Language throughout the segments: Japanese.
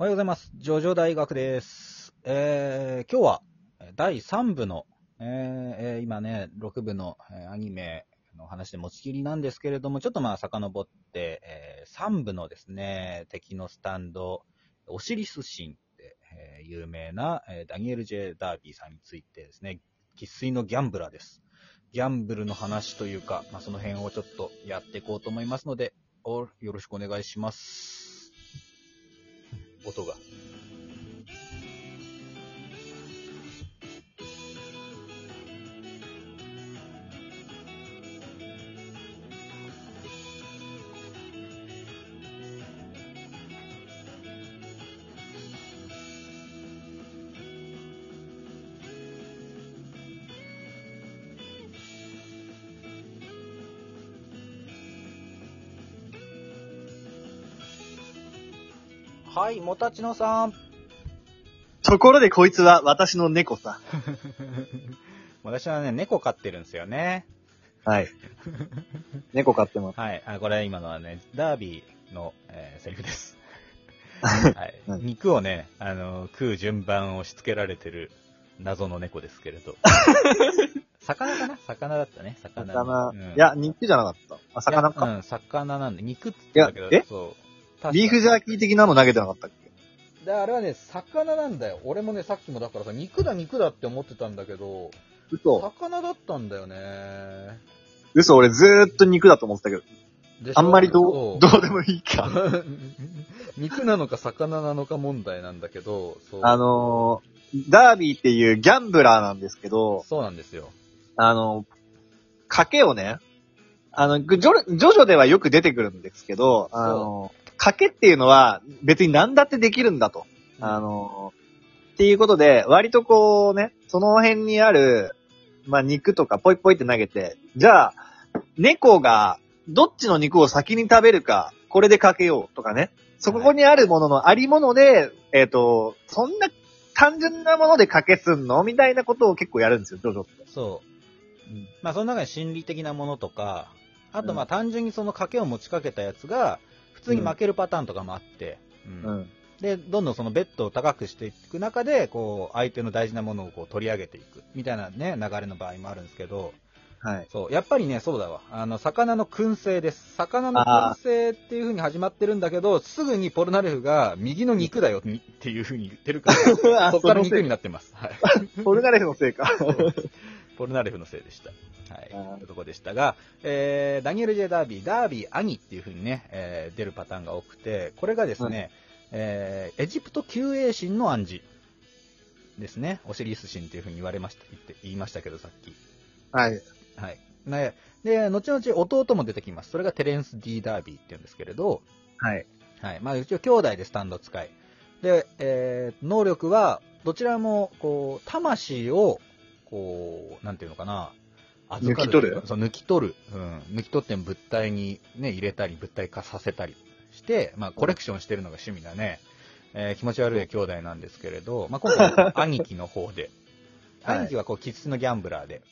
おはようございます。ジョジョ大学です。えー、今日は第3部の、えー今ね、6部の、えアニメの話で持ちきりなんですけれども、ちょっとまあ遡って、えー3部のですね、敵のスタンド、オシリス神で、えー有名な、えダニエル・ジェ・ダービーさんについてですね、生粋のギャンブラーです。ギャンブルの話というか、まあ、その辺をちょっとやっていこうと思いますので、およろしくお願いします。音が。はい、もたちのさん。ところでこいつは私の猫さ。私はね、猫飼ってるんですよね。はい。猫飼ってます。はい。あ、これ今のはね、ダービーの、えーセリフです。はい。はい肉をね、あのー食う順番をしつけられてる謎の猫ですけれど。魚かな？魚だったね。魚。魚、うんいや、肉じゃなかった。あ、魚か。うん、魚なんで、肉って言ってたけど、そう。確かビーフジャーキー的なの投げてなかったっけ？で、あれはね、魚なんだよ。俺もね、さっきもだからさ、肉だ肉だって思ってたんだけど、嘘。魚だったんだよね。嘘、俺ずーっと肉だと思ってたけど。でしょ？あんまりどそうう、どうでもいいか。肉なのか魚なのか問題なんだけど、そう。あのー、ダービーっていうギャンブラーなんですけど、そうなんですよ。あの、賭けをね、あの、ジョジョジョではよく出てくるんですけど、あの、賭けっていうのは別に何だってできるんだと。あの、っていうことで、割とこうね、その辺にある、まあ、肉とかポイポイって投げて、じゃあ、猫がどっちの肉を先に食べるか、これでかけようとかね。そこにあるもののありもので、えっ、と、そんな単純なもので賭けすんの？みたいなことを結構やるんですよ、ジョジョって。そう。うんまあ、その中に心理的なものとか、あと、まあ、うん単純にその賭けを持ちかけたやつが、普通に負けるパターンとかもあって、うんうん。で、どんどんそのベッドを高くしていく中で、こう、相手の大事なものをこう取り上げていく、みたいなね、流れの場合もあるんですけど、はい。そう、やっぱりね、そうだわ。あの、魚の燻製です。魚の燻製っていう風に始まってるんだけど、すぐにポルナレフが、右の肉だよっていう風に言ってるから、あそこから肉になってます。はい。ポルナレフのせいか。ポルナレフのせいでした。はい。うとこでしたが、えー、ダニエル・ジェ・ダービー、ダービー兄っていう風にね、えー出るパターンが多くて、これがですね、えーエジプト救衛神の暗示ですね。オシリス神っていう風に言われました、言って、言いましたけど、さっき。はい。はい。ね、で、後々弟も出てきます。それがテレンス・ディ・ダービーって言うんですけれど、はい。はい。まあ、一応兄弟でスタンド使い。で、えー、能力は、どちらも、こう、魂を、こう、なんていうのかな、預か抜き取る？そう、抜き取る。うん。抜き取って物体にね、入れたり、物体化させたりして、まあ、コレクションしてるのが趣味だね。えー気持ち悪い兄弟なんですけれど、まあ、今回は兄貴の方で、はい兄貴はこう、気質のギャンブラーで、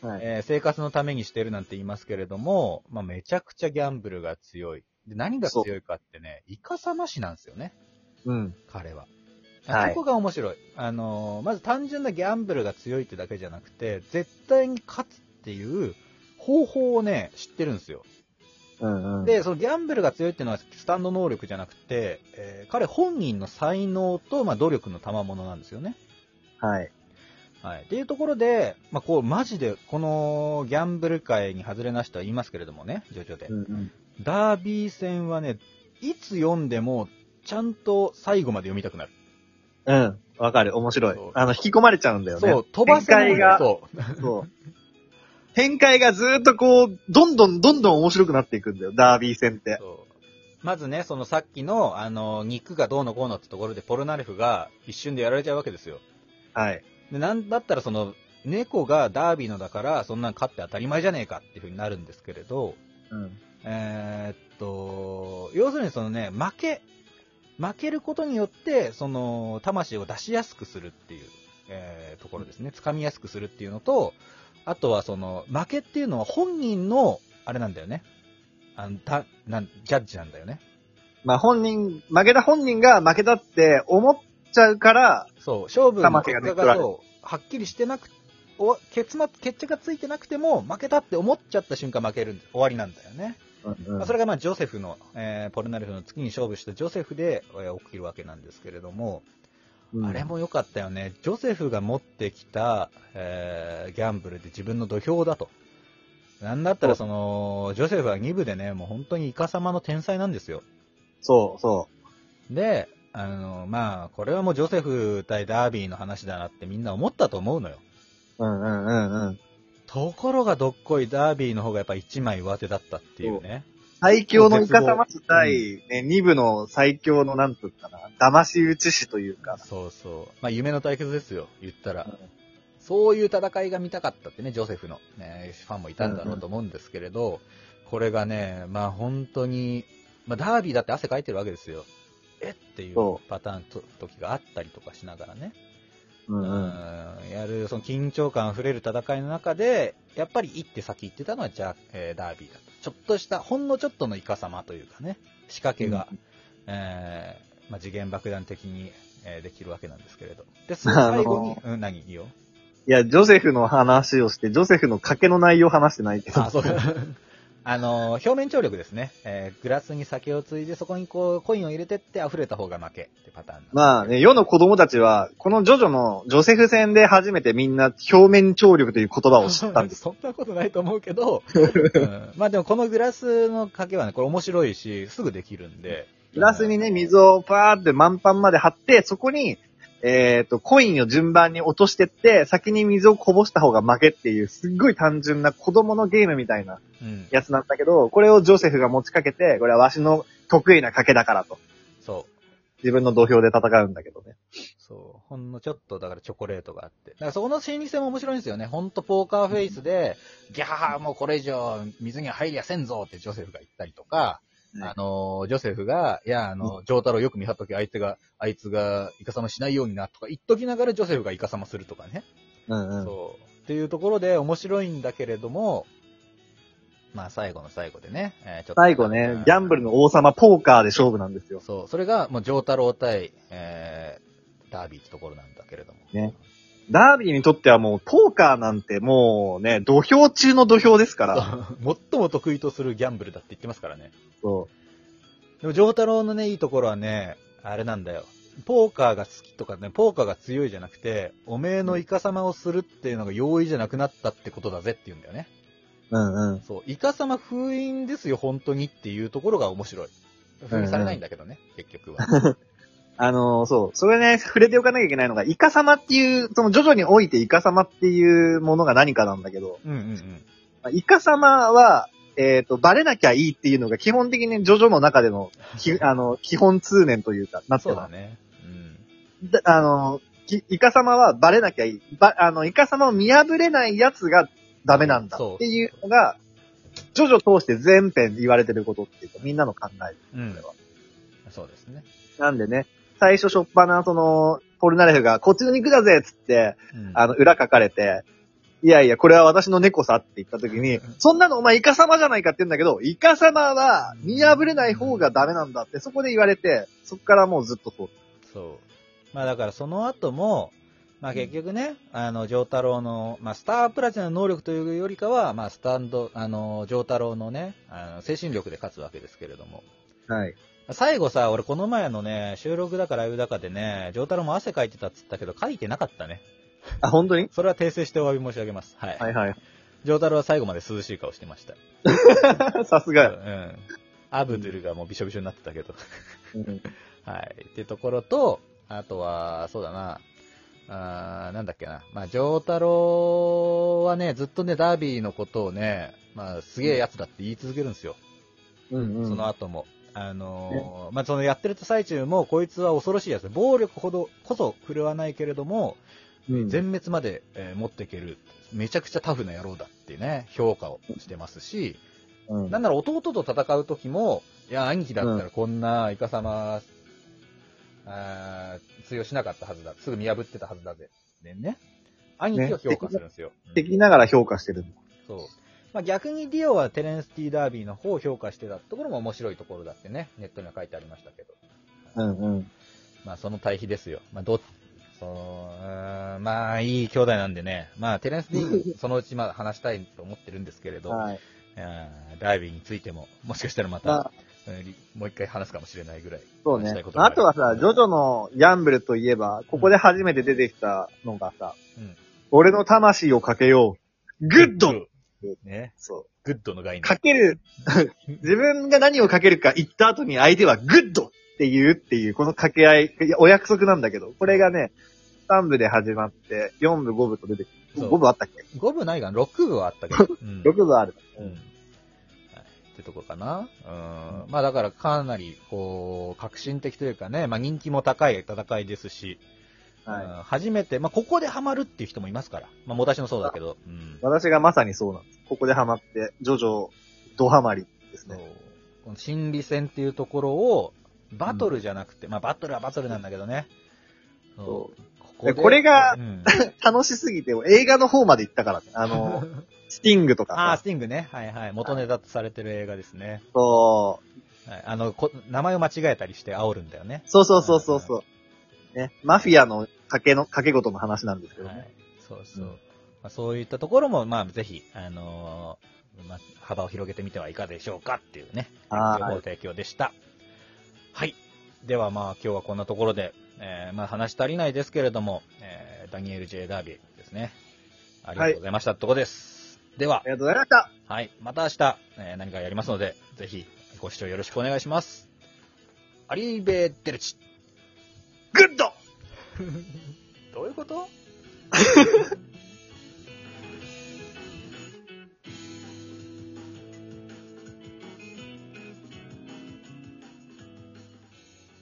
はい。えー生活のためにしてるなんて言いますけれども、まあ、めちゃくちゃギャンブルが強い。で何が強いかってね、イカサマ師なんですよね、うん。彼は。はいそこが面白い。あのーまず単純なギャンブルが強いってだけじゃなくて、絶対に勝つっていう方法をね、知ってるんですよ。うんうん。で、そのギャンブルが強いっていうのはスタンド能力じゃなくて、えー彼本人の才能と、まあ、努力の賜物なんですよね。はい。はい。っていうところで、まあ、こう、マジで、このギャンブル界に外れな人は言いますけれどもね、徐々で。うんうん。ダービー戦はね、いつ読んでも、ちゃんと最後まで読みたくなる。うん。わかる。面白いそう。あの、引き込まれちゃうんだよね。そう、飛ばせない展開がそう。そう。展開がずーっとこう、どんどんどんどん面白くなっていくんだよ、ダービー戦って。そうまずね、そのさっきの、あの、肉がどうのこうのってところで、ポルナレフが一瞬でやられちゃうわけですよ。はい。で、なんだったらその、猫がダービーのだから、そんなん勝って当たり前じゃねえかっていう風になるんですけれど、うん。えーっと、要するにそのね、負け、負けることによって、その、魂を出しやすくするっていう、えーところですね。掴みやすくするっていうのと、あとはその、負けっていうのは本人の、あれなんだよね。あの、た、なん、ジャッジなんだよね。まあ本人、負けた本人が負けたって思っちゃうから、そう、勝負の結果がそう、はっきりしてなく、お結末、決着がついてなくても、負けたって思っちゃった瞬間負けるん終わりなんだよね。まあそれがまあジョセフの、えーポルナレフの月に勝負したジョセフで、えー起きるわけなんですけれども、うんあれも良かったよね。ジョセフが持ってきた、えーギャンブルで自分の土俵だと。なんだったらその、ジョセフは2部でね、もう本当にイカ様の天才なんですよ。そう、そで、あの、まあ、これはもうジョセフ対ダービーの話だなってみんな思ったと思うのよ。う。うんうんうんうん。ところがどっこいダービーの方がやっぱ一枚上手だったっていうね。最強のイカ様自体、ね、二部の最強のなんつったかな、騙し討ち師というか。そうそう。まあ夢の対決ですよ、言ったら。うんそういう戦いが見たかったってね、ジョセフの、ね、ファンもいたんだろうと思うんですけれど、これがね、まあ本当に、まあダービーだって汗かいてるわけですよ。え？っていうそパターンと時があったりとかしながらね。うんうん。うんやる、その緊張感あふれる戦いの中で、やっぱり一手先行ってたのは、じゃあ、えーダービーだと。ちょっとした、ほんのちょっとのイカ様というかね、仕掛けが、えーまあ、次元爆弾的に、えーできるわけなんですけれど。で、その最後に、うん、何？いいよ。いや、ジョセフの話をして、ジョセフの賭けの内容を話してないけど。あ、そうだ。あのー、表面張力ですね。えーグラスに酒をついで、そこにこう、コインを入れてって溢れた方が負けってパターンまあね、世の子供たちは、このジョジョのジョセフ戦で初めてみんな表面張力という言葉を知ったんです。そんなことないと思うけど、うんまあでもこのグラスのかけはね、これ面白いし、すぐできるんで。グラスにね、水をパーって満帆まで張って、そこに、えっ、と、コインを順番に落としてって、先に水をこぼした方が負けっていう、すっごい単純な子供のゲームみたいなうん。やつなんだけど、これをジョセフが持ちかけて、これはわしの得意な賭けだからと。そう。自分の土俵で戦うんだけどね。そう。ほんのちょっと、だからチョコレートがあって。だからそこの心理戦も面白いんですよね。ほんとポーカーフェイスで、ギャーもうこれ以上水には入りやせんぞってジョセフが言ったりとか、はいあの、ジョセフが、いや、あの、ジョータロよく見張っとき、相手が、あいつがイカサマしないようになとか言っときながらジョセフがイカサマするとかね。うんうん。そう。っていうところで面白いんだけれども、まあ最後の最後でね、えーちょっと最後ね、ギャンブルの王様、ポーカーで勝負なんですよ。そう、それがもう上太郎対、えー、ダービーってところなんだけれども。ねダービーにとってはもう、ポーカーなんてもうね、土俵中の土俵ですから。最も得意とするギャンブルだって言ってますからね。そでも上太郎のね、いいところはね、あれなんだよ。ポーカーが好きとかね、ポーカーが強いじゃなくて、おめえのイカ様をするっていうのが容易じゃなくなったってことだぜって言うんだよね。う。うんうん。そう、イカ様封印ですよ、本当にっていうところが面白い。封印されないんだけどね、結局は。あのーそう。それね、触れておかなきゃいけないのが、イカ様っていう、その徐々においてイカ様っていうものが何かなんだけど、うんうんうん。まあイカ様は、えっ、と、バレなきゃいいっていうのが基本的にジョジョの中での、き あの、基本通念というか、なってまそうだね。うん。す。だあの、きイカ様はバレなきゃいい。ば、あの、イカ様を見破れないやつがダメなんだっていうのが、ジョジョ通して全編言われてることっていうか、みんなの考え。うんこれは。そうですね。なんでね、最初しょっぱな、その、ポルナレフが、こっちの肉だぜっつって、うんあの、裏書かれて、いやいや、これは私の猫さって言った時に、そんなのお前イカ様じゃないかって言うんだけど、イカ様は見破れない方がダメなんだって、そこで言われて、そこからもうずっとそう。そう。まあだからその後も、まあ結局ね、あの、ジョータロウの、まあスタープラチナの能力というよりかは、まあスタンド、あの、ジョータロウのね、あの精神力で勝つわけですけれども。はい。最後さ、俺この前のね、収録だかライブだかでね、ジョータロウも汗かいてたっつったけど、かいてなかったね。あ、本当に？それは訂正してお詫び申し上げます。はい。はいはい。ジョータロウは最後まで涼しい顔してました。さすがよ。うん。アブドゥルがもうびしょびしょになってたけど。うんはい。っていうところと、あとは、そうだな、あーなんだっけな。まあ、ジョータロはね、ずっとね、ダービーのことをね、まあ、すげえやつだって言い続けるんですよ。うんうん。その後も。あのーまあ、そのやってる最中も、こいつは恐ろしいやつ。暴力ほどこそ振るわないけれども、うん、全滅まで、えー持っていける。めちゃくちゃタフな野郎だってね、評価をしてますし、うんなんなら弟と戦う時も、いや、兄貴だったらこんなイカ様、あー通用しなかったはずだ。すぐ見破ってたはずだぜ。でね。兄貴を評価するんですよ。うん敵ながら評価してる。そう。まあ、逆にディオはテレンスティダービーの方を評価してたところも面白いところだってね、ネットには書いてありましたけど。うんうん。まあ、その対比ですよ。まあ、ど、そう、うーんまあ、いい兄弟なんでね。まあ、テレンス・ディーン、そのうちまあ話したいと思ってるんですけれど、はい。ダービーについても、もしかしたらまた、もう一回話すかもしれないぐらい。そうねあとはさ、ジョジョのギャンブルといえば、ここで初めて出てきたのがさ、うん俺の魂をかけよう。グッドね。そう。グッドの概念。かける、自分が何をかけるか言った後に相手はグッドって言うっていう、この掛け合い、いやお約束なんだけど、これがね、3部で始まって、4部、5部と出てくる。そう5部あったっけ？5部ないかな ?6 部はあったけど。うん、?6 部ある。うん。はいってとこかな。うん。まあだからかなり、こう、革新的というかね、まあ人気も高い戦いですし、うんは初めて、まあここでハマるっていう人もいますから。まあ、もたしもそうだけど。うんい。。私がまさにそうなんです。ここでハマって、ジョジョ、ドハマりですね。この心理戦っていうところを、バトルじゃなくて、まあバトルはバトルなんだけどね。そうこでこれがうん、楽しすぎて、映画の方まで行ったからね。あの、スティングとかああ、さス。ティングね。はいはい。元ネタとされてる映画ですね。そはい、あのこ、名前を間違えたりして煽るんだよね。うそうそうそうそうそう。ね、マフィアの賭けの、賭け事の話なんですけどね。はい。そうそう。うんまあ、そういったところも、まあ、ぜひ、あのーまあ、幅を広げてみてはいかがでしょうかっていうね、はい情報提供でした。はい。では、まあ、今日はこんなところで、えー、まあ、話足りないですけれども、えー、ダニエル・ J・ ダービーですね。ありがとうございました。ってとこです。ではあ、りがとうございました。はい。また明日、えー何かやりますので、ぜひ、ご視聴よろしくお願いします。アリーベーデルチ。グッド どういうこと？